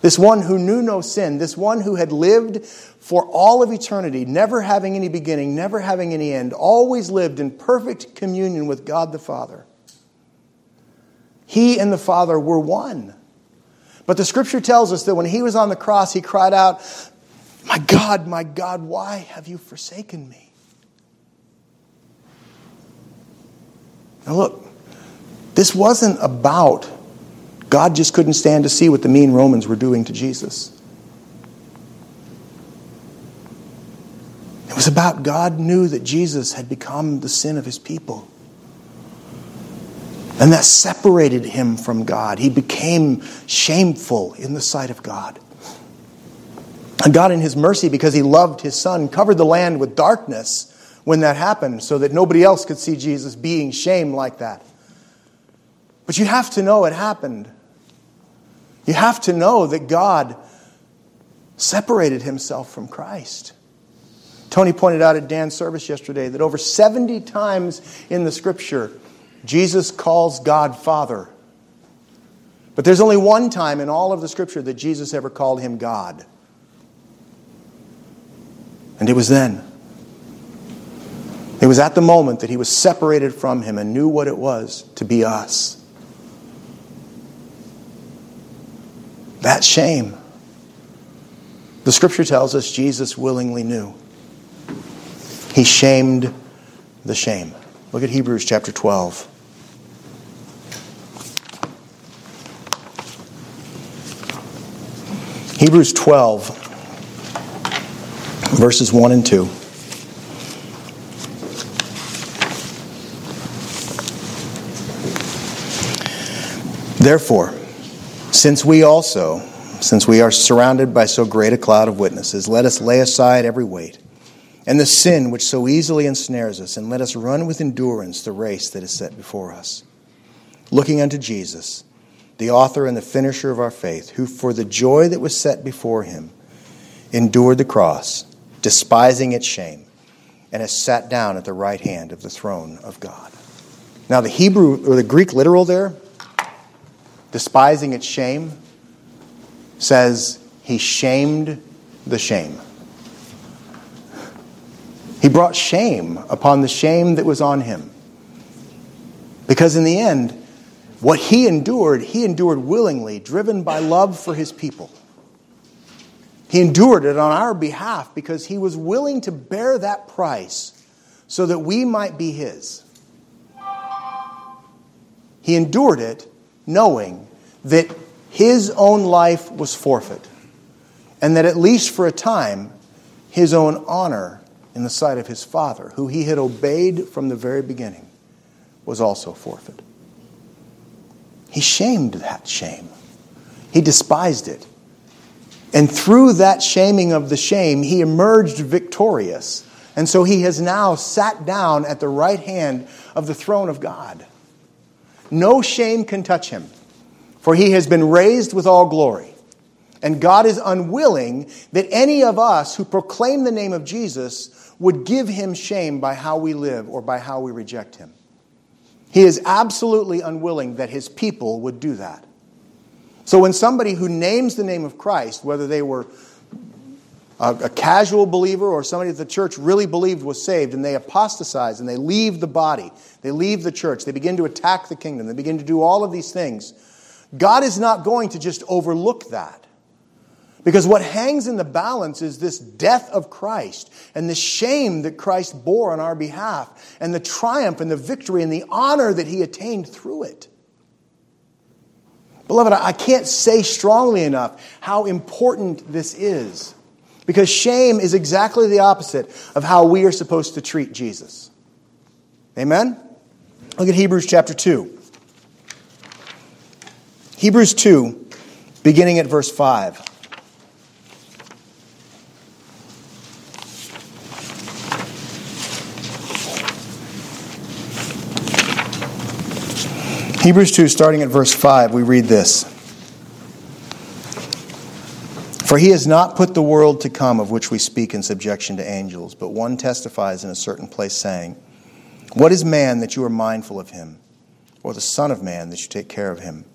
This one who knew no sin, this one who had lived for all of eternity, never having any beginning, never having any end, always lived in perfect communion with God the Father. He and the Father were one. But the scripture tells us that when he was on the cross, he cried out, My God, my God, why have you forsaken me? Now, look, this wasn't about God just couldn't stand to see what the mean Romans were doing to Jesus. It was about God knew that Jesus had become the sin of his people. And that separated him from God. He became shameful in the sight of God. And God, in His mercy, because He loved His Son, covered the land with darkness when that happened so that nobody else could see Jesus being shamed like that. But you have to know it happened. You have to know that God separated Himself from Christ. Tony pointed out at Dan's service yesterday that over 70 times in the scripture, Jesus calls God Father. But there's only one time in all of the scripture that Jesus ever called him God. And it was then. It was at the moment that he was separated from him and knew what it was to be us. That shame. The scripture tells us Jesus willingly knew. He shamed the shame. Look at Hebrews chapter 12. Hebrews 12, verses 1 and 2. Therefore, since we also, since we are surrounded by so great a cloud of witnesses, let us lay aside every weight and the sin which so easily ensnares us, and let us run with endurance the race that is set before us, looking unto Jesus the author and the finisher of our faith, who for the joy that was set before him endured the cross, despising its shame, and has sat down at the right hand of the throne of God. Now, the Hebrew or the Greek literal there, despising its shame, says he shamed the shame. He brought shame upon the shame that was on him. Because in the end, what he endured, he endured willingly, driven by love for his people. He endured it on our behalf because he was willing to bear that price so that we might be his. He endured it knowing that his own life was forfeit, and that at least for a time, his own honor in the sight of his Father, who he had obeyed from the very beginning, was also forfeit. He shamed that shame. He despised it. And through that shaming of the shame, he emerged victorious. And so he has now sat down at the right hand of the throne of God. No shame can touch him, for he has been raised with all glory. And God is unwilling that any of us who proclaim the name of Jesus would give him shame by how we live or by how we reject him. He is absolutely unwilling that his people would do that. So when somebody who names the name of Christ, whether they were a, a, casual believer or somebody that the church really believed was saved, and they apostatize and they leave the body, they leave the church, they begin to attack the kingdom, they begin to do all of these things, God is not going to just overlook that. Because what hangs in the balance is this death of Christ and the shame that Christ bore on our behalf and the triumph and the victory and the honor that he attained through it. Beloved, I can't say strongly enough how important this is. Because shame is exactly the opposite of how we are supposed to treat Jesus. Amen? Look at Hebrews chapter 2. Hebrews 2, beginning at verse 5. Hebrews 2, starting at verse 5, we read this For he has not put the world to come of which we speak in subjection to angels, but one testifies in a certain place, saying, What is man that you are mindful of him, or the Son of Man that you take care of him?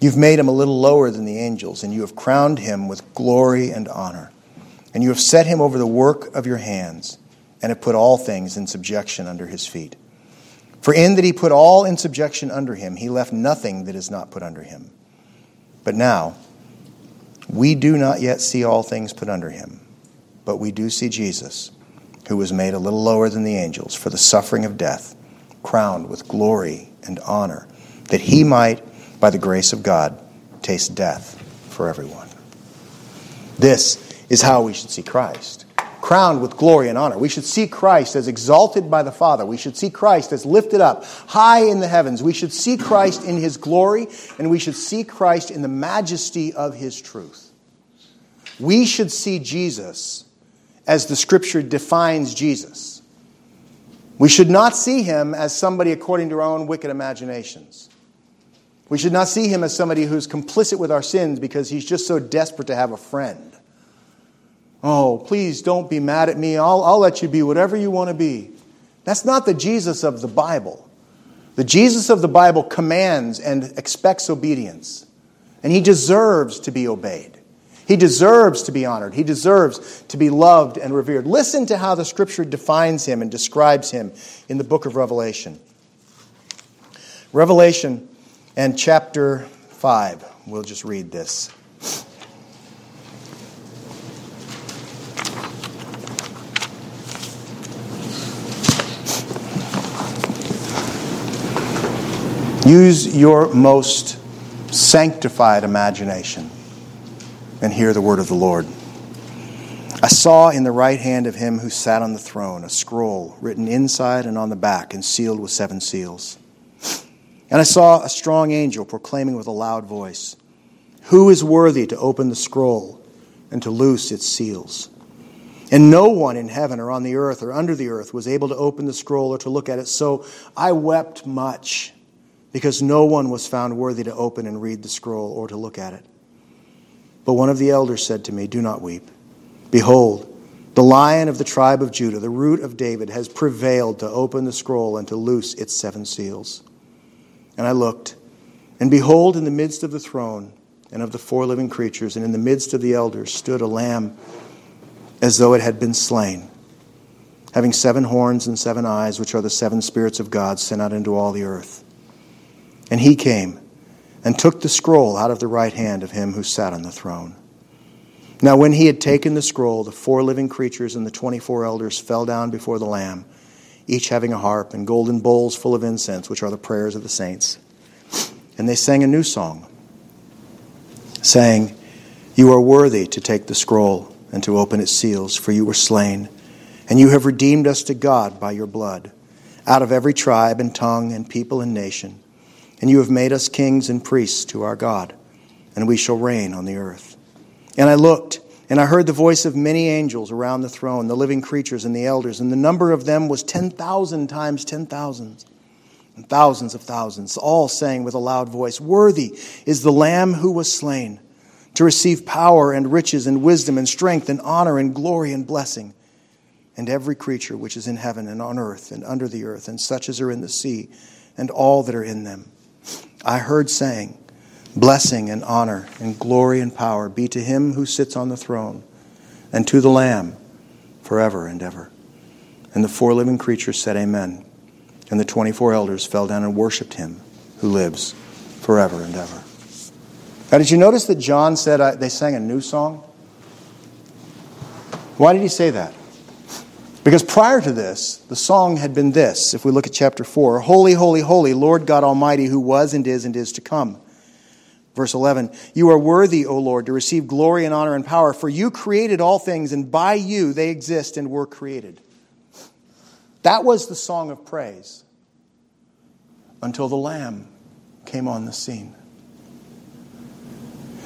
You've made him a little lower than the angels, and you have crowned him with glory and honor. And you have set him over the work of your hands, and have put all things in subjection under his feet. For in that he put all in subjection under him, he left nothing that is not put under him. But now, we do not yet see all things put under him, but we do see Jesus, who was made a little lower than the angels for the suffering of death, crowned with glory and honor, that he might, by the grace of God, taste death for everyone. This is how we should see Christ crowned with glory and honor. We should see Christ as exalted by the Father. We should see Christ as lifted up high in the heavens. We should see Christ in his glory, and we should see Christ in the majesty of his truth. We should see Jesus as the scripture defines Jesus. We should not see him as somebody according to our own wicked imaginations. We should not see him as somebody who's complicit with our sins because he's just so desperate to have a friend. Oh, please don't be mad at me. I'll, I'll let you be whatever you want to be. That's not the Jesus of the Bible. The Jesus of the Bible commands and expects obedience. And he deserves to be obeyed. He deserves to be honored. He deserves to be loved and revered. Listen to how the scripture defines him and describes him in the book of Revelation. Revelation and chapter 5. We'll just read this. Use your most sanctified imagination and hear the word of the Lord. I saw in the right hand of him who sat on the throne a scroll written inside and on the back and sealed with seven seals. And I saw a strong angel proclaiming with a loud voice, Who is worthy to open the scroll and to loose its seals? And no one in heaven or on the earth or under the earth was able to open the scroll or to look at it. So I wept much because no one was found worthy to open and read the scroll or to look at it. But one of the elders said to me, Do not weep. Behold, the lion of the tribe of Judah, the root of David, has prevailed to open the scroll and to loose its seven seals. And I looked, and behold, in the midst of the throne and of the four living creatures, and in the midst of the elders, stood a lamb as though it had been slain, having seven horns and seven eyes, which are the seven spirits of God sent out into all the earth. And he came and took the scroll out of the right hand of him who sat on the throne. Now, when he had taken the scroll, the four living creatures and the twenty four elders fell down before the Lamb, each having a harp and golden bowls full of incense, which are the prayers of the saints. And they sang a new song, saying, You are worthy to take the scroll and to open its seals, for you were slain, and you have redeemed us to God by your blood, out of every tribe and tongue and people and nation and you have made us kings and priests to our God, and we shall reign on the earth. And I looked, and I heard the voice of many angels around the throne, the living creatures and the elders, and the number of them was 10,000 times 10,000, and thousands of thousands, all saying with a loud voice, Worthy is the Lamb who was slain to receive power and riches and wisdom and strength and honor and glory and blessing. And every creature which is in heaven and on earth and under the earth, and such as are in the sea, and all that are in them I heard saying, Blessing and honor and glory and power be to him who sits on the throne and to the Lamb forever and ever. And the four living creatures said, Amen. And the 24 elders fell down and worshiped him who lives forever and ever. Now, did you notice that John said uh, they sang a new song? Why did he say that? Because prior to this, the song had been this. If we look at chapter 4 Holy, holy, holy, Lord God Almighty, who was and is and is to come. Verse 11 You are worthy, O Lord, to receive glory and honor and power, for you created all things, and by you they exist and were created. That was the song of praise until the Lamb came on the scene.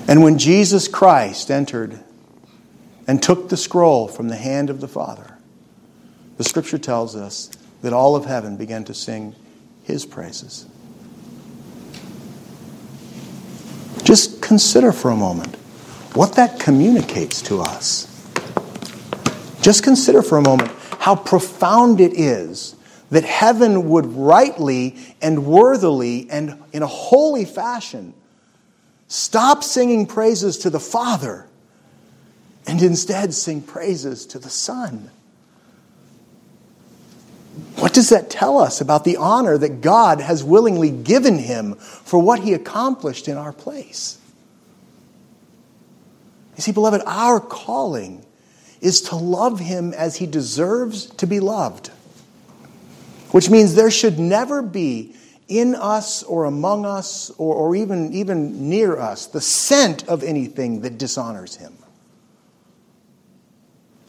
And when Jesus Christ entered and took the scroll from the hand of the Father, the scripture tells us that all of heaven began to sing his praises. Just consider for a moment what that communicates to us. Just consider for a moment how profound it is that heaven would rightly and worthily and in a holy fashion stop singing praises to the Father and instead sing praises to the Son. What does that tell us about the honor that God has willingly given him for what he accomplished in our place? You see, beloved, our calling is to love him as he deserves to be loved, which means there should never be in us or among us or, or even, even near us the scent of anything that dishonors him.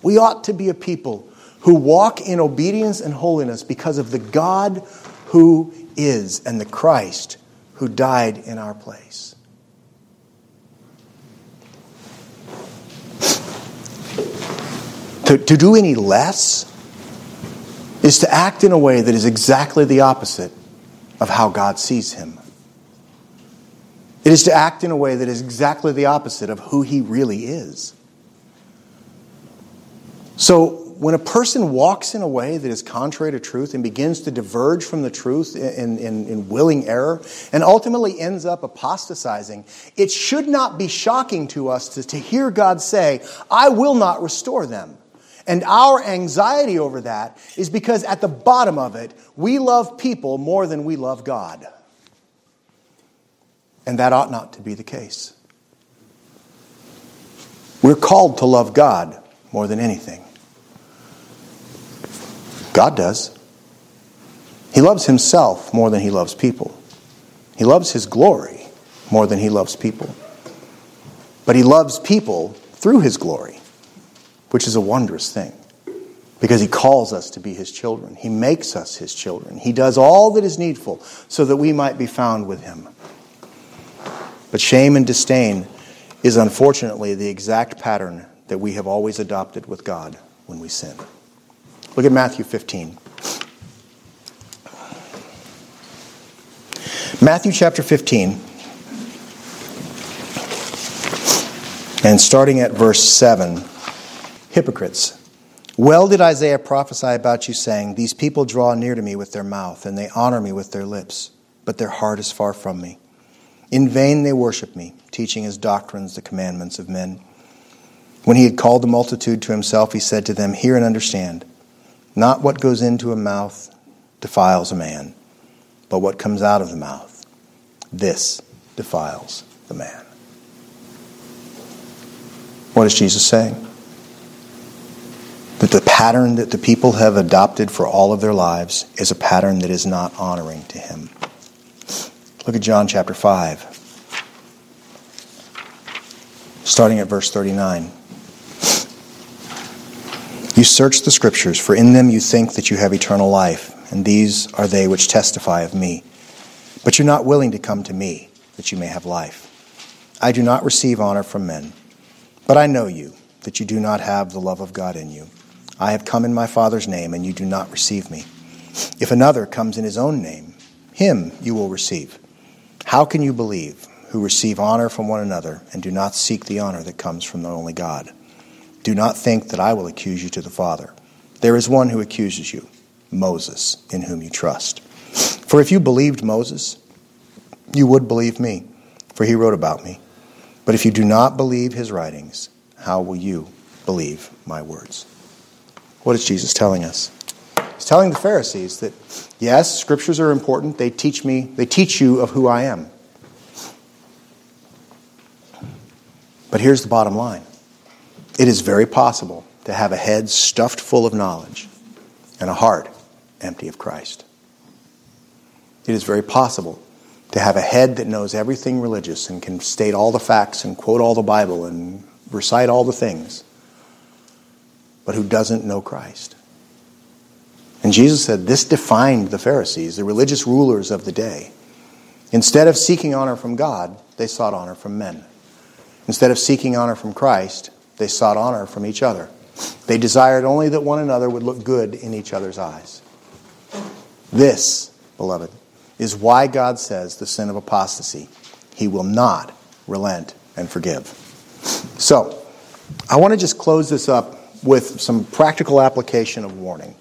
We ought to be a people who walk in obedience and holiness because of the God who is and the Christ who died in our place. To, to do any less is to act in a way that is exactly the opposite of how God sees him. It is to act in a way that is exactly the opposite of who he really is. So, when a person walks in a way that is contrary to truth and begins to diverge from the truth in, in, in, willing error and ultimately ends up apostatizing, it should not be shocking to us to, to hear God say, I will not restore them. And our anxiety over that is because at the bottom of it, we love people more than we love God. And that ought not to be the case. We're called to love God more than anything. God does. He loves himself more than he loves people. He loves his glory more than he loves people. But he loves people through his glory, which is a wondrous thing because he calls us to be his children. He makes us his children. He does all that is needful so that we might be found with him. But shame and disdain is unfortunately the exact pattern that we have always adopted with God when we sin. Look at Matthew 15. Matthew chapter 15. And starting at verse 7 Hypocrites. Well did Isaiah prophesy about you, saying, These people draw near to me with their mouth, and they honor me with their lips, but their heart is far from me. In vain they worship me, teaching as doctrines the commandments of men. When he had called the multitude to himself, he said to them, Hear and understand. Not what goes into a mouth defiles a man, but what comes out of the mouth, this defiles the man. What is Jesus saying? That the pattern that the people have adopted for all of their lives is a pattern that is not honoring to him. Look at John chapter 5, starting at verse 39. You search the scriptures, for in them you think that you have eternal life, and these are they which testify of me. But you're not willing to come to me, that you may have life. I do not receive honor from men, but I know you, that you do not have the love of God in you. I have come in my Father's name, and you do not receive me. If another comes in his own name, him you will receive. How can you believe, who receive honor from one another, and do not seek the honor that comes from the only God? Do not think that I will accuse you to the Father. There is one who accuses you, Moses, in whom you trust. For if you believed Moses, you would believe me, for he wrote about me. But if you do not believe his writings, how will you believe my words? What is Jesus telling us? He's telling the Pharisees that yes, scriptures are important. They teach me, they teach you of who I am. But here's the bottom line. It is very possible to have a head stuffed full of knowledge and a heart empty of Christ. It is very possible to have a head that knows everything religious and can state all the facts and quote all the Bible and recite all the things, but who doesn't know Christ. And Jesus said this defined the Pharisees, the religious rulers of the day. Instead of seeking honor from God, they sought honor from men. Instead of seeking honor from Christ, they sought honor from each other. They desired only that one another would look good in each other's eyes. This, beloved, is why God says the sin of apostasy. He will not relent and forgive. So, I want to just close this up with some practical application of warning.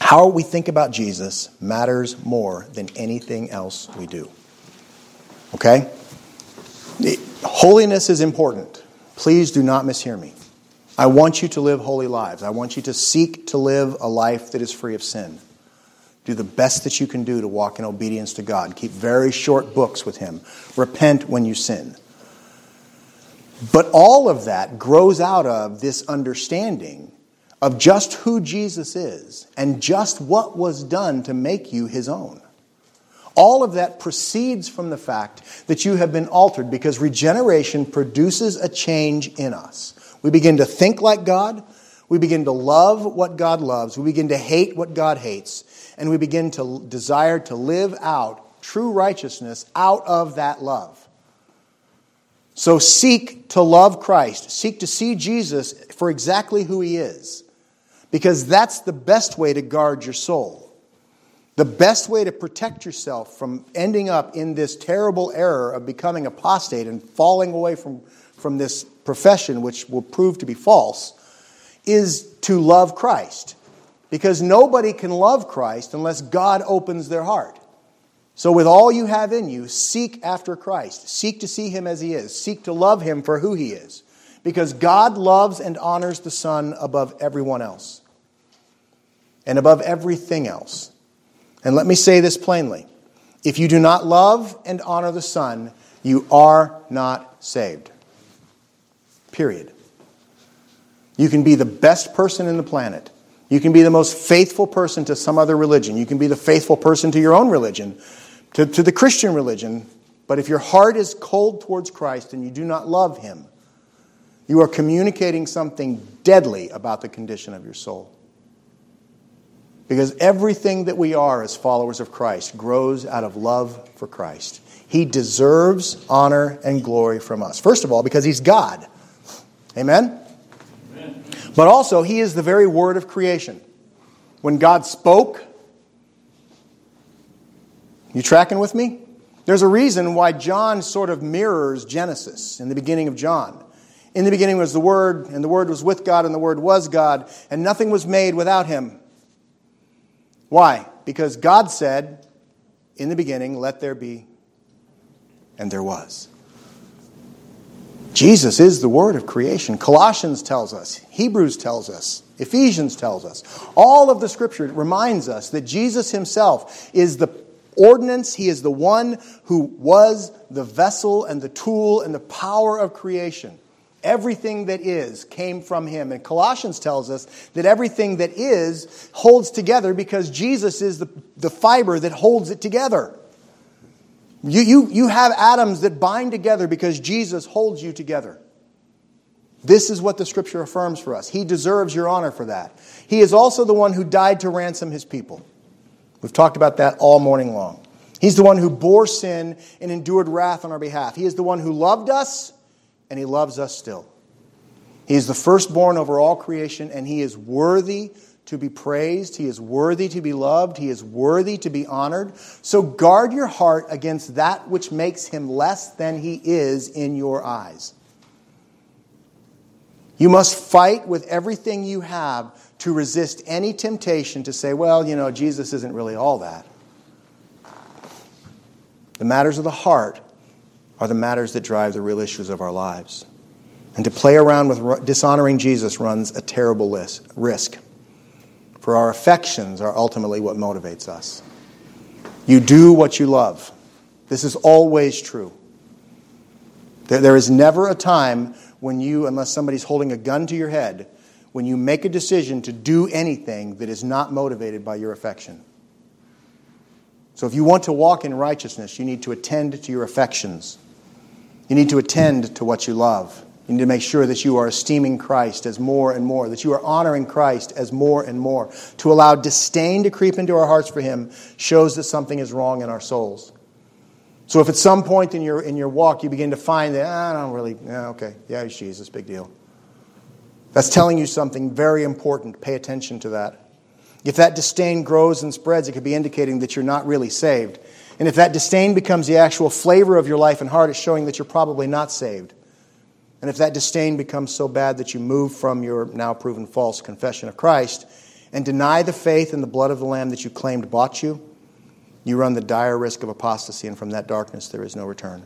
How we think about Jesus matters more than anything else we do. Okay? Holiness is important. Please do not mishear me. I want you to live holy lives. I want you to seek to live a life that is free of sin. Do the best that you can do to walk in obedience to God. Keep very short books with Him. Repent when you sin. But all of that grows out of this understanding of just who Jesus is and just what was done to make you His own. All of that proceeds from the fact that you have been altered because regeneration produces a change in us. We begin to think like God. We begin to love what God loves. We begin to hate what God hates and we begin to desire to live out true righteousness out of that love. So seek to love Christ, seek to see Jesus for exactly who he is, because that's the best way to guard your soul. The best way to protect yourself from ending up in this terrible error of becoming apostate and falling away from, from this profession, which will prove to be false, is to love Christ. Because nobody can love Christ unless God opens their heart. So, with all you have in you, seek after Christ. Seek to see him as he is. Seek to love him for who he is. Because God loves and honors the Son above everyone else and above everything else. And let me say this plainly if you do not love and honor the Son, you are not saved. Period. You can be the best person in the planet. You can be the most faithful person to some other religion. You can be the faithful person to your own religion, to, to the Christian religion. But if your heart is cold towards Christ and you do not love Him, you are communicating something deadly about the condition of your soul. Because everything that we are as followers of Christ grows out of love for Christ. He deserves honor and glory from us. First of all, because He's God. Amen? But also, He is the very word of creation. When God spoke, You tracking with me? There's a reason why John sort of mirrors Genesis in the beginning of John. In the beginning was the Word, and the Word was with God, and the Word was God, and nothing was made without Him. Why? Because God said, In the beginning, let there be, and there was. Jesus is the Word of creation. Colossians tells us, Hebrews tells us, Ephesians tells us. All of the Scripture reminds us that Jesus Himself is the ordinance. He is the one who was the vessel and the tool and the power of creation. Everything that is came from him. And Colossians tells us that everything that is holds together because Jesus is the, the fiber that holds it together. You, you, you have atoms that bind together because Jesus holds you together. This is what the scripture affirms for us. He deserves your honor for that. He is also the one who died to ransom his people. We've talked about that all morning long. He's the one who bore sin and endured wrath on our behalf. He is the one who loved us and he loves us still. He is the firstborn over all creation, and he is worthy to be praised. He is worthy to be loved. He is worthy to be honored. So guard your heart against that which makes him less than he is in your eyes. You must fight with everything you have to resist any temptation to say, well, you know, Jesus isn't really all that. The matters of the heart are the matters that drive the real issues of our lives. And to play around with dishonoring Jesus runs a terrible risk. For our affections are ultimately what motivates us. You do what you love. This is always true. There is never a time when you, unless somebody's holding a gun to your head, when you make a decision to do anything that is not motivated by your affection. So if you want to walk in righteousness, you need to attend to your affections. You need to attend to what you love. You need to make sure that you are esteeming Christ as more and more, that you are honoring Christ as more and more. To allow disdain to creep into our hearts for Him shows that something is wrong in our souls. So if at some point in your, in your walk you begin to find that, ah, I don't really, yeah, okay, yeah, he's Jesus, big deal. That's telling you something very important. Pay attention to that. If that disdain grows and spreads, it could be indicating that you're not really saved. And if that disdain becomes the actual flavor of your life and heart, it's showing that you're probably not saved. And if that disdain becomes so bad that you move from your now proven false confession of Christ and deny the faith in the blood of the Lamb that you claimed bought you, you run the dire risk of apostasy, and from that darkness there is no return.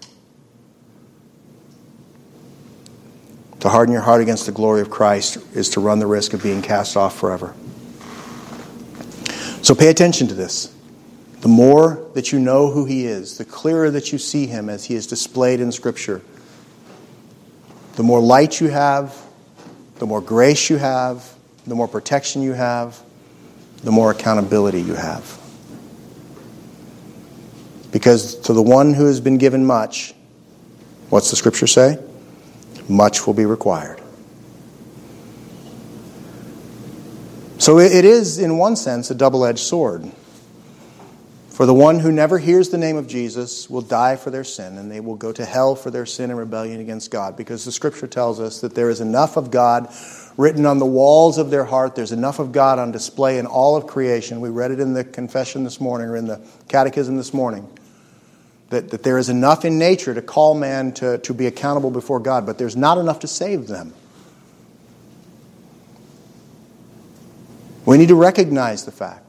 To harden your heart against the glory of Christ is to run the risk of being cast off forever. So pay attention to this. The more that you know who He is, the clearer that you see Him as He is displayed in Scripture, the more light you have, the more grace you have, the more protection you have, the more accountability you have. Because to the one who has been given much, what's the Scripture say? Much will be required. So it is, in one sense, a double edged sword. For the one who never hears the name of Jesus will die for their sin, and they will go to hell for their sin and rebellion against God, because the scripture tells us that there is enough of God written on the walls of their heart. There's enough of God on display in all of creation. We read it in the confession this morning, or in the catechism this morning, that, that there is enough in nature to call man to, to be accountable before God, but there's not enough to save them. We need to recognize the fact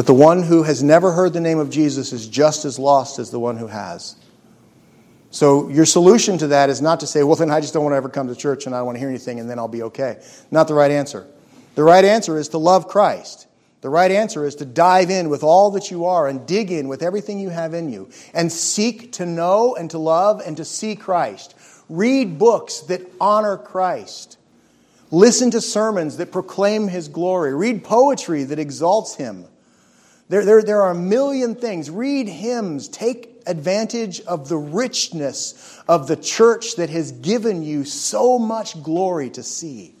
that the one who has never heard the name of Jesus is just as lost as the one who has. So, your solution to that is not to say, well, then I just don't want to ever come to church and I don't want to hear anything and then I'll be okay. Not the right answer. The right answer is to love Christ. The right answer is to dive in with all that you are and dig in with everything you have in you and seek to know and to love and to see Christ. Read books that honor Christ. Listen to sermons that proclaim His glory. Read poetry that exalts Him. There, there, there are a million things. Read hymns. Take advantage of the richness of the church that has given you so much glory to see.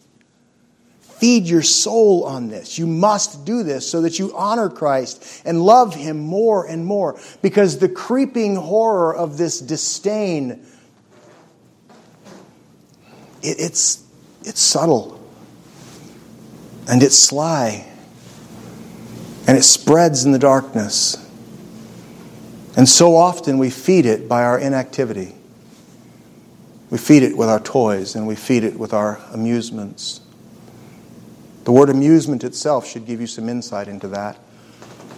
Feed your soul on this. You must do this so that you honor Christ and love Him more and more. Because the creeping horror of this disdain, it, it's, it's subtle and it's sly and it spreads in the darkness. And so often we feed it by our inactivity. We feed it with our toys and we feed it with our amusements. The word amusement itself should give you some insight into that.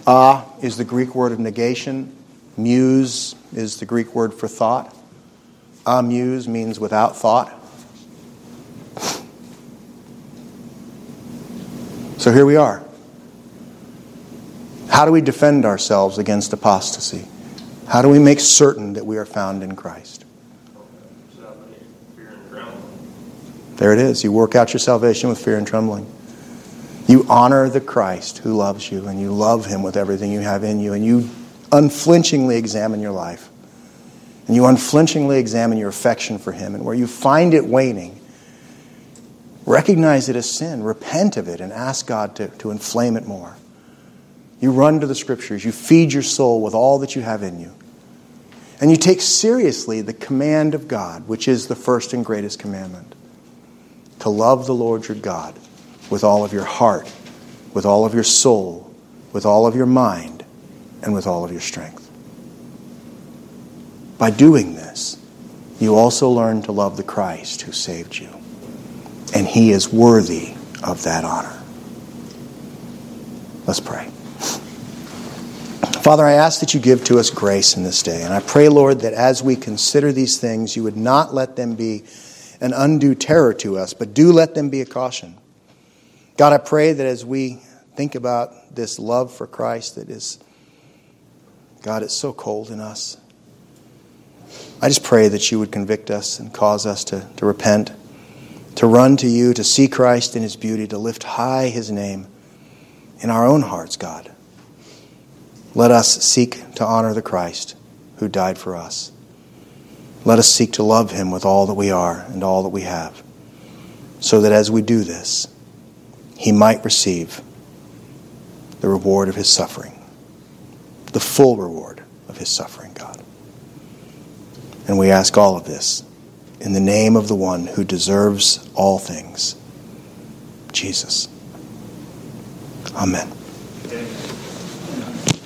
Ah is the Greek word of negation. Muse is the Greek word for thought. Amuse means without thought. So here we are. How do we defend ourselves against apostasy? How do we make certain that we are found in Christ? There it is. You work out your salvation with fear and trembling. You honor the Christ who loves you, and you love him with everything you have in you, and you unflinchingly examine your life. And you unflinchingly examine your affection for him, and where you find it waning, Recognize it as sin, repent of it, and ask God to, to inflame it more. You run to the scriptures, you feed your soul with all that you have in you. And you take seriously the command of God, which is the first and greatest commandment to love the Lord your God with all of your heart, with all of your soul, with all of your mind, and with all of your strength. By doing this, you also learn to love the Christ who saved you and he is worthy of that honor. Let's pray. Father, I ask that you give to us grace in this day. And I pray, Lord, that as we consider these things, you would not let them be an undue terror to us, but do let them be a caution. God, I pray that as we think about this love for Christ that is, God, it's so cold in us. I just pray that you would convict us and cause us to, to repent to run to you, to see Christ in his beauty, to lift high his name in our own hearts, God. Let us seek to honor the Christ who died for us. Let us seek to love him with all that we are and all that we have, so that as we do this, he might receive the reward of his suffering, the full reward of his suffering, God. And we ask all of this in the name of the one who deserves all things, Jesus. Amen.